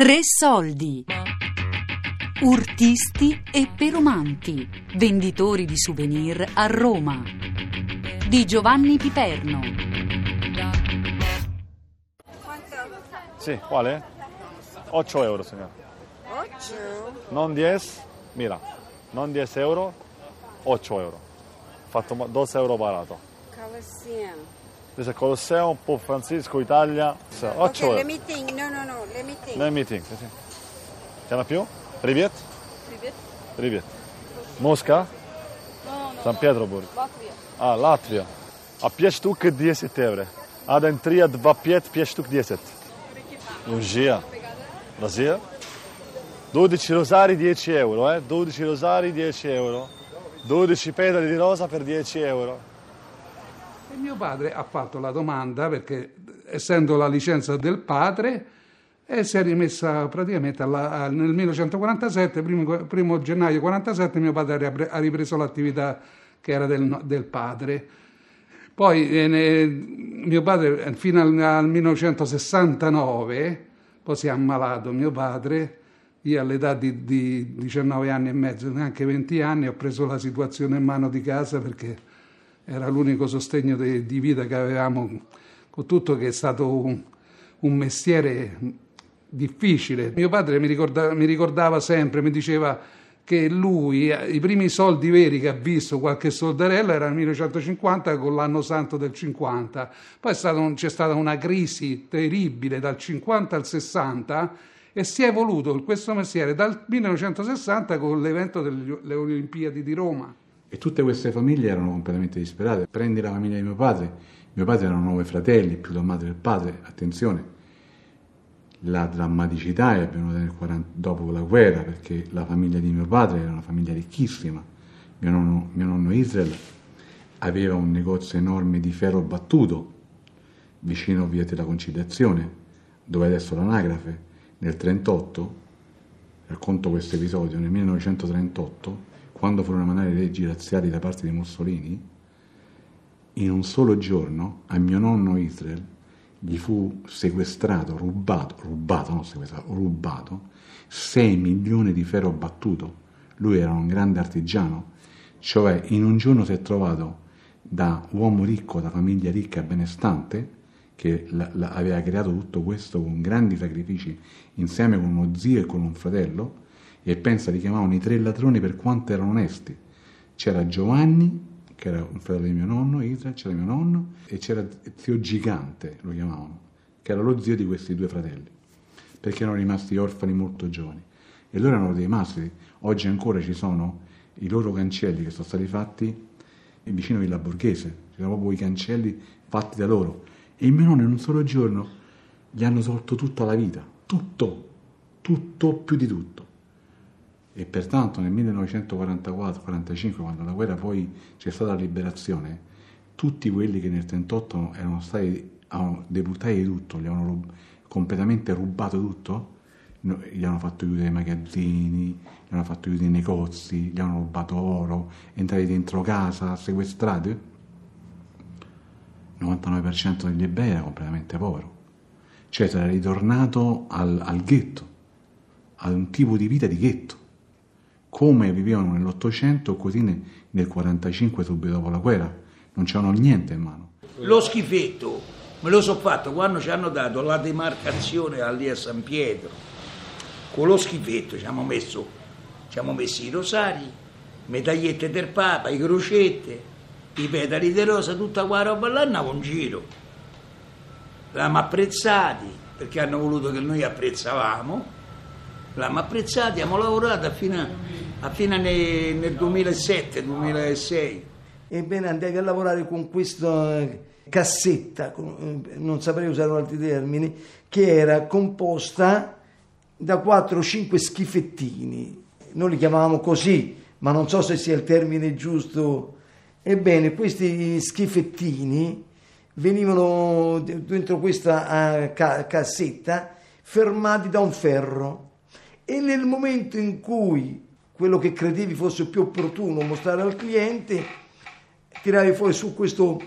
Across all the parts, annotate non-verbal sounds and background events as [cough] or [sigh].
Tre soldi. Urtisti e perumanti, venditori di souvenir a Roma. Di Giovanni Piperno. Sì, quale? 8 euro, signora. 8? Non 10, mira, non 10 euro, 8 euro. Fatto 2 euro barato. Colosseum. Dice Colosseo, Pop Francisco, Italia. 8 Ok, euro. let me think. No, no, no, let me think. Let me think, sì, sì. C'è una più? Privet? Privet. Mosca? San Pietroburg. А, Латвия. А 5 штук 10 евро. Один 3, 2, 5, 5 штук 10. Лужия. Бразил? 12 rosari 10 euro, eh? 12 rosari 10 euro. 12 pedali di rosa per 10 euro. E mio padre ha fatto la domanda perché, essendo la licenza del padre, e si è rimessa praticamente alla- nel 1947, primo, primo gennaio 1947, mio padre ha ripre- ha ripreso l'attività che era del, del padre. Poi eh, ne- mio padre eh, fino al, al 1969, poi si è ammalato mio padre, io all'età di, di 19 anni e mezzo, neanche 20 anni, ho preso la situazione in mano di casa perché era l'unico sostegno de- di vita che avevamo, con tutto che è stato un, un mestiere difficile. Mio padre mi, ricorda- mi ricordava sempre, mi diceva che lui, eh, i primi soldi veri che ha visto qualche soldarella era nel 1950 con l'anno santo del 50. Poi stato c'è stata una crisi terribile dal 50 al 60 e si è evoluto questo mestiere dal 1960 con l'evento delle Olimpiadi di Roma. E tutte queste famiglie erano completamente disperate. Prendi la famiglia di mio padre, mio padre erano nove fratelli, più la madre e il padre, attenzione, la drammaticità è avvenuta nel 40 dopo la guerra perché la famiglia di mio padre era una famiglia ricchissima. Mio nonno, mio nonno Israel aveva un negozio enorme di ferro battuto vicino a Via della Conciliazione, dove adesso l'anagrafe. Nel 1938, racconto questo episodio, nel 1938, quando furono emanate le leggi razziali da parte di Mussolini, in un solo giorno a mio nonno Israel gli fu sequestrato, rubato, rubato, non sequestrato, rubato 6 milioni di ferro battuto. Lui era un grande artigiano, cioè in un giorno si è trovato da uomo ricco, da famiglia ricca e benestante, che la- la- aveva creato tutto questo con grandi sacrifici insieme con uno zio e con un fratello, e pensa li chiamavano i tre ladroni per quanto erano onesti. C'era Giovanni, che era un fratello di mio nonno, Israel, c'era mio nonno, e c'era zio Gigante, lo chiamavano, che era lo zio di questi due fratelli, perché erano rimasti orfani molto giovani. E loro erano dei mastri. Oggi ancora ci sono i loro cancelli che sono stati fatti vicino a Villa Borghese, ci sono proprio i cancelli fatti da loro. E il mio nonno in un solo giorno gli hanno tolto tutta la vita, tutto, tutto più di tutto. E pertanto nel 1944-45, quando la guerra poi c'è stata la liberazione, tutti quelli che nel 1938 erano stati debuttati di tutto, gli avevano rub- completamente rubato tutto, gli hanno fatto chiudere i magazzini, gli hanno fatto chiudere i negozi, gli hanno rubato oro, entrati dentro casa, sequestrati. Il 99% degli ebrei era completamente povero. Cioè era ritornato al, al ghetto, ad un tipo di vita di ghetto come vivevano nell'Ottocento, così nel, nel 45 subito dopo la guerra, non c'erano niente in mano. Lo schifetto me lo so fatto quando ci hanno dato la demarcazione lì a San Pietro. Con lo schifetto ci abbiamo messo, ci abbiamo messi i rosari, medagliette del Papa, i crocette, i petali di rosa, tutta quella roba là andavo in giro. L'hanno apprezzati perché hanno voluto che noi apprezzavamo, l'hanno apprezzati, abbiamo lavorato fino a, a fino nel, nel 2007-2006. Ebbene andai a lavorare con questa cassetta, con- eh, non saprei usare altri termini, che era composta da 4-5 schifettini. Noi li chiamavamo così, ma non so se sia il termine giusto. Ebbene, questi schifettini venivano de- dentro questa eh, ca- cassetta fermati da un ferro e nel momento in cui quello che credevi fosse più opportuno mostrare al cliente, tiravi fuori su questo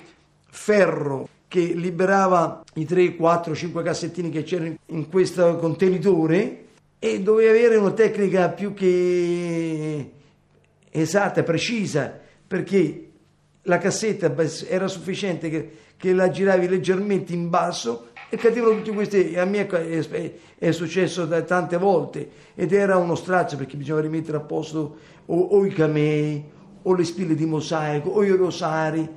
ferro che liberava i 3, 4, 5 cassettini che c'erano in questo contenitore e dovevi avere una tecnica più che esatta, precisa, perché la cassetta era sufficiente che, che la giravi leggermente in basso e cadevano tutti questi. A me è, è successo tante volte ed era uno strazio perché bisognava rimettere a posto o, o i camei o le spille di mosaico o i rosari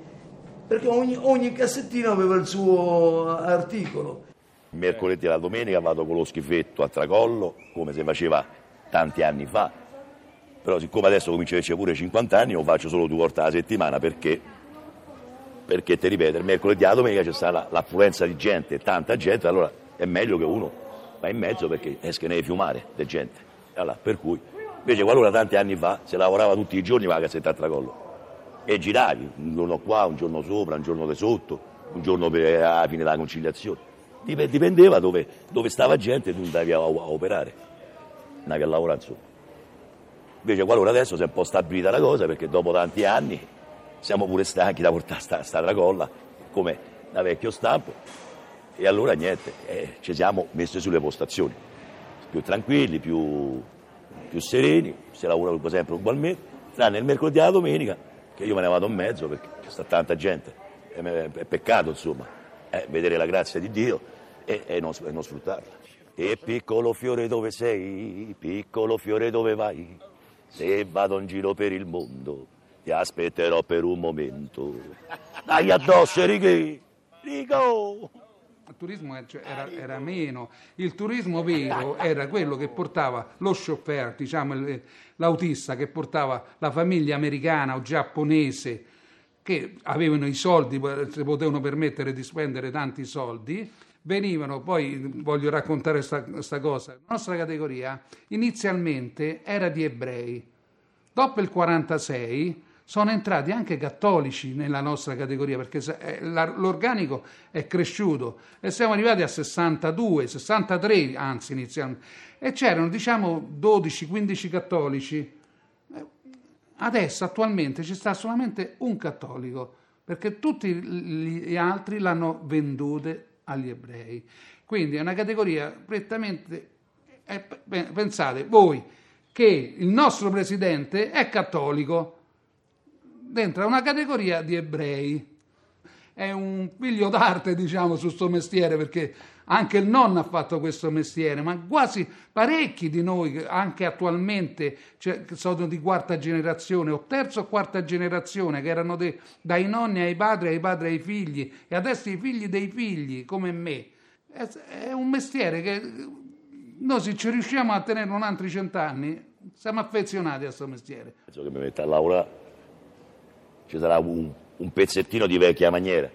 perché ogni, ogni cassettino aveva il suo articolo mercoledì e la domenica vado con lo schifetto a tracollo, come si faceva tanti anni fa. Però siccome adesso comincio a avere pure 50 anni, lo faccio solo due volte alla settimana perché, perché ti ripeto, il mercoledì la domenica c'è stata l'affluenza di gente, tanta gente, allora è meglio che uno va in mezzo perché esca ne fiumare di gente. Allora, per cui, invece qualora tanti anni fa si lavorava tutti i giorni con la cassetta a tracollo e giravi un giorno qua, un giorno sopra, un giorno di sotto, un giorno per la fine della conciliazione dipendeva dove, dove stava gente e tu andavi a, a, operare, andavi a lavorare insomma. Invece qualora adesso si è un po' stabilita la cosa perché dopo tanti anni siamo pure stanchi da portare sta, sta tracolla come da vecchio stampo. E allora niente, eh, ci siamo messi sulle postazioni, più tranquilli, più, più sereni, si lavora sempre ugualmente, tranne il mercoledì e la domenica che io me ne vado in mezzo perché c'è sta tanta gente, è, è peccato insomma, eh, vedere la grazia di Dio e, e, non, e non sfruttarla. E piccolo fiore dove sei, piccolo fiore dove vai, se vado in giro per il mondo ti aspetterò per un momento. Dai addosso, righi, rigo! Il turismo cioè, era, era, meno, il turismo vero era quello che portava lo chauffeur, diciamo l'autista che portava la famiglia americana o giapponese che avevano i soldi, si potevano permettere di spendere tanti soldi. Venivano, poi voglio raccontare questa cosa, la nostra categoria inizialmente era di ebrei, dopo il 46 sono entrati anche cattolici nella nostra categoria perché eh, l'organico è cresciuto e siamo arrivati a 62, 63 anzi inizialmente e c'erano diciamo 12-15 cattolici. Eh, adesso attualmente ci sta solamente un cattolico perché tutti gli altri l'hanno vendute agli ebrei. Quindi è una categoria prettamente... Eh, pensate voi che il nostro presidente è cattolico, dentro una categoria di ebrei. È un figlio d'arte, diciamo, su questo mestiere, perché anche il nonno ha fatto questo mestiere, ma quasi parecchi di noi, anche attualmente, cioè, sono di quarta generazione o terza o quarta generazione, che erano de, dai nonni ai padri, ai padri ai figli, e adesso i figli dei figli, come me. È, è un mestiere che noi se ci riusciamo a tenere un altri cent'anni, siamo affezionati a questo mestiere. Penso che mi metta a lavorare, ci sarà un, un pezzettino di vecchia maniera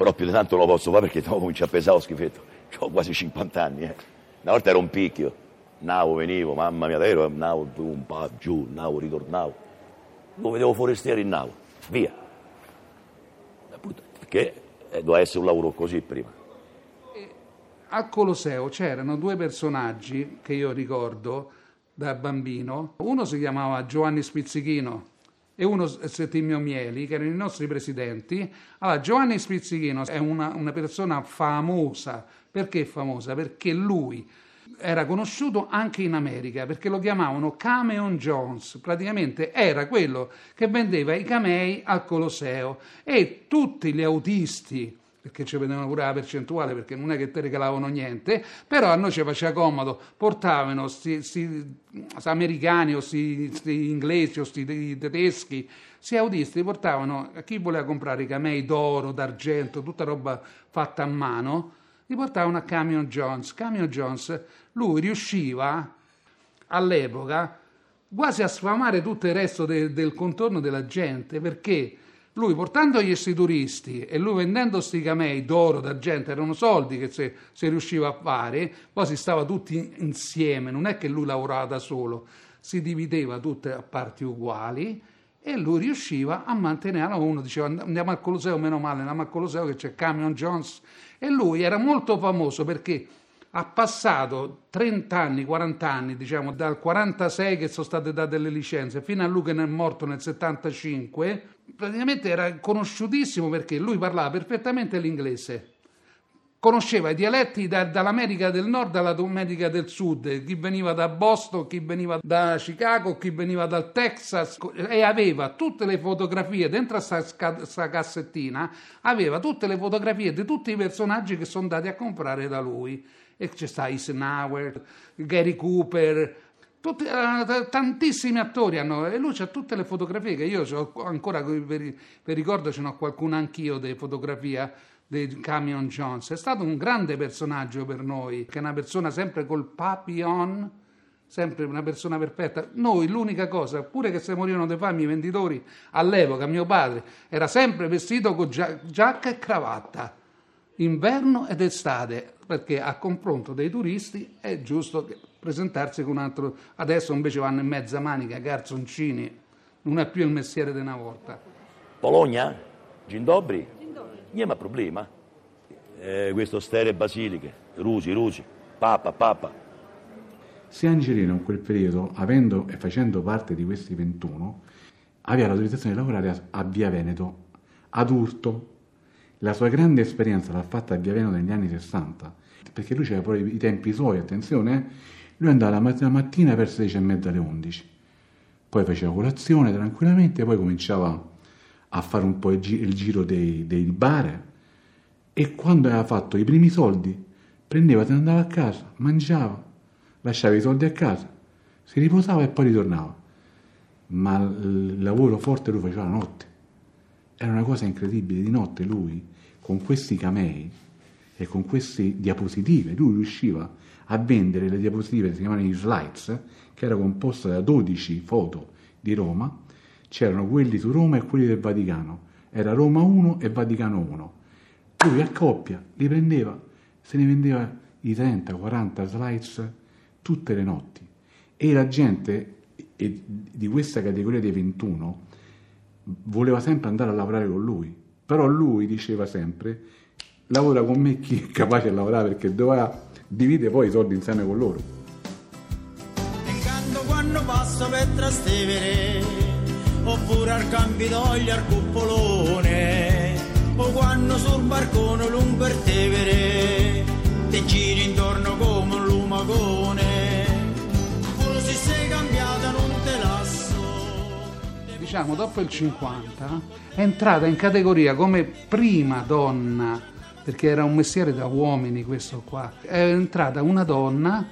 però più di tanto lo posso fare perché [laughs] dopo comincia a pesare lo schifetto. Ho quasi 50 anni, eh. Una volta ero un picchio, navo, venivo, mamma mia, ero, navo un po' giù, navo, ritornavo. Lo vedevo forestiere in navo, via. Perché eh, doveva essere un lavoro così prima. Al Colosseo c'erano due personaggi che io ricordo da bambino. Uno si chiamava Giovanni Spizzichino, e uno Settimio Mieli, che erano i nostri presidenti. Allora, Giovanni Spizzichino è una, una persona famosa. Perché famosa? Perché lui era conosciuto anche in America perché lo chiamavano Cameon Jones, praticamente era quello che vendeva i camei al Colosseo e tutti gli autisti perché ci vedevano pure la percentuale, perché non è che ti regalavano niente, però a noi ci faceva comodo, portavano questi americani o sti, inglesi o sti tedeschi, sti autisti, portavano a chi voleva comprare i camei d'oro, d'argento, tutta roba fatta a mano, li portavano a Camion Jones. Camion Jones, lui riusciva all'epoca quasi a sfamare tutto il resto de, del contorno della gente, perché lui portando questi turisti e lui vendendo questi camei d'oro, d'argento, erano soldi che si, si riusciva a fare, poi si stava tutti insieme, non è che lui lavorava da solo, si divideva tutte a parti uguali e lui riusciva a mantenere, uno diceva andiamo al Colosseo, meno male, andiamo al Colosseo che c'è Camion Jones. E lui era molto famoso perché ha passato 30 anni, 40 anni, diciamo dal 46 che sono state date le licenze fino a lui che è morto nel 75, praticamente era conosciutissimo perché lui parlava perfettamente l'inglese. conosceva i dialetti da, dall'America del Nord all'America del Sud, chi veniva da Boston, chi veniva da Chicago, chi veniva dal Texas e aveva tutte le fotografie dentro questa cassettina, aveva tutte le fotografie di tutti i personaggi che sono andati a comprare da lui. E c'è sta Eisenhower, Gary Cooper, tutti, uh, tantissimi attori hanno, e lui ha tutte le fotografie che io ho ancora per, ricordo ce n'ho qualcuna anch'io di fotografia di Camion Jones. È stato un grande personaggio per noi, che è una persona sempre col papillon, sempre una persona perfetta. Noi l'unica cosa, pure che se morivano dei fami i venditori, all'epoca mio padre era sempre vestito con giacca e cravatta, inverno ed estate, perché a confronto dei turisti è giusto presentarsi con un altro. Adesso invece vanno in mezza manica, garzoncini, non è più il mestiere di una volta. Bologna? Gindobri? Niente problema. Eh, questo stere basiliche, rusi, rusi, papa, papa. Se Angelino in quel periodo, avendo e facendo parte di questi 21, aveva l'autorizzazione di lavorare a, a Via Veneto, ad Urto. La sua grande esperienza l'ha fatta a Via Veneto negli anni 60, perché lui c'era poi i tempi suoi, attenzione, lui andava la mattina, verso le 10 e mezza alle 11, poi faceva colazione tranquillamente, poi cominciava a fare un po' il giro dei, dei bar e quando aveva fatto i primi soldi prendeva, se ne andava a casa, mangiava, lasciava i soldi a casa, si riposava e poi ritornava. Ma il lavoro forte lui faceva la notte. Era una cosa incredibile, di notte lui, con questi camei e con queste diapositive, lui riusciva a vendere le diapositive si chiamavano i slides, che era composta da 12 foto di Roma, c'erano quelli su Roma e quelli del Vaticano. Era Roma 1 e Vaticano 1. Lui a coppia li prendeva, se ne vendeva i 30-40 slides tutte le notti. E la gente di questa categoria dei 21 voleva sempre andare a lavorare con lui. Però lui diceva sempre, lavora con me chi è capace di lavorare perché doveva dividere poi i soldi insieme con loro. E quando passo per Trastevere oppure al Campidoglio al Cuppolone o quando sul barcone lungo per Tevere diciamo dopo il 50 è entrata in categoria come prima donna perché era un mestiere da uomini questo qua è entrata una donna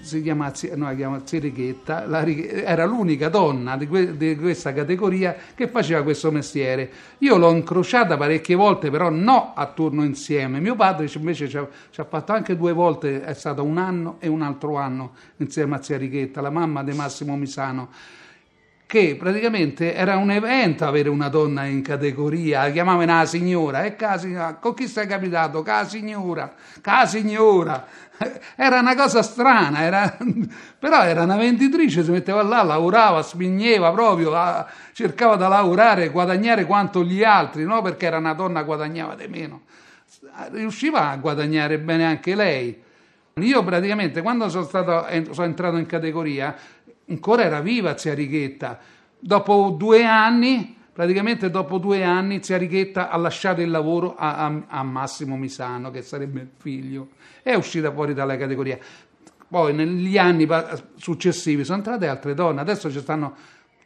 si chiama, no, si chiama Zerichetta, la, era l'unica donna di, que, di, questa categoria che faceva questo mestiere. Io l'ho incrociata parecchie volte, però no a turno insieme. Mio padre invece ci ha, ci ha fatto anche due volte, è stato un anno e un altro anno insieme a Zerichetta, la mamma di Massimo Misano che praticamente era un evento avere una donna in categoria, la chiamavano la signora, e ca, con chi sei capitato? Ca signora, ca signora. [laughs] Era una cosa strana, era, [laughs] però era una venditrice, si metteva là, lavorava, spigneva proprio, cercava di lavorare, guadagnare quanto gli altri, no? perché era una donna guadagnava di meno. Riusciva a guadagnare bene anche lei. Io praticamente quando sono, stato, sono entrato in categoria ancora era viva zia Righetta. Dopo due anni, praticamente dopo due anni, zia Righetta ha lasciato il lavoro a, a, a Massimo Misano, che sarebbe il figlio, è uscita fuori dalla categoria. Poi negli anni successivi sono entrate altre donne, adesso ci stanno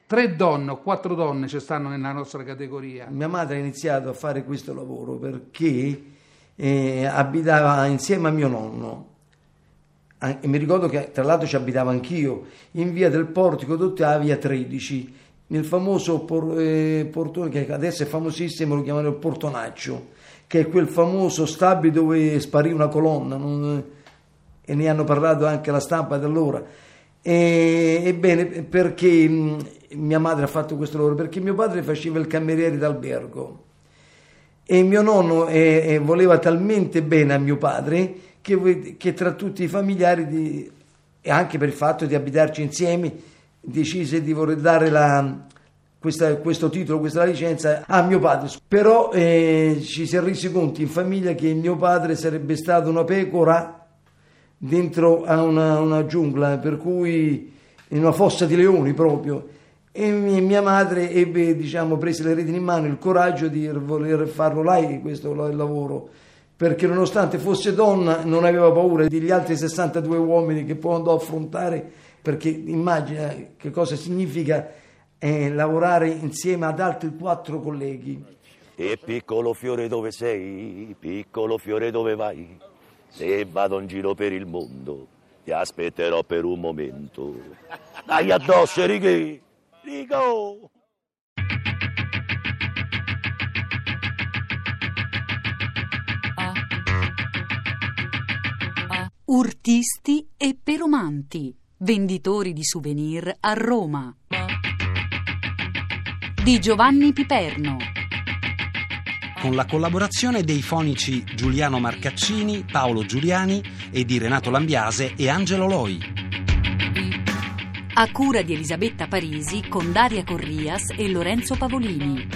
tre donne o quattro donne ci stanno nella nostra categoria. Mia madre ha iniziato a fare questo lavoro perché eh, abitava insieme a mio nonno e mi ricordo che tra l'altro ci abitavo anch'io, in via del Portico d'Ottavia via 13, nel famoso por, eh, portone che adesso è famosissimo, lo chiamano il Portonaccio, che è quel famoso stabile dove sparì una colonna, non, e ne hanno parlato anche la stampa da allora. E, ebbene, perché mh, mia madre ha fatto questo lavoro? Perché mio padre faceva il cameriere d'albergo e mio nonno eh, eh, voleva talmente bene a mio padre che, che tra tutti i familiari di, e anche per il fatto di abitarci insieme decise di voler dare la, questa, questo titolo, questa licenza a mio padre. Però eh, ci si è resi conto in famiglia che mio padre sarebbe stato una pecora dentro a una, una giungla, per cui in una fossa di leoni proprio. E mia madre ebbe, diciamo, prese le redini in mano il coraggio di voler farlo lei questo lavoro perché nonostante fosse donna non aveva paura degli altri 62 uomini che poi andò a affrontare, perché immagina che cosa significa eh, lavorare insieme ad altri quattro colleghi. E piccolo fiore dove sei, piccolo fiore dove vai? Se vado in giro per il mondo, ti aspetterò per un momento. Dai addosso, righe! Rigo! Urtisti e perumanti, venditori di souvenir a Roma. Di Giovanni Piperno. Con la collaborazione dei fonici Giuliano Marcaccini, Paolo Giuliani e di Renato Lambiase e Angelo Loi. A cura di Elisabetta Parisi con Daria Corrias e Lorenzo Pavolini.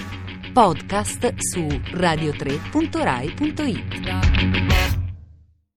Podcast su radio3.rai.it.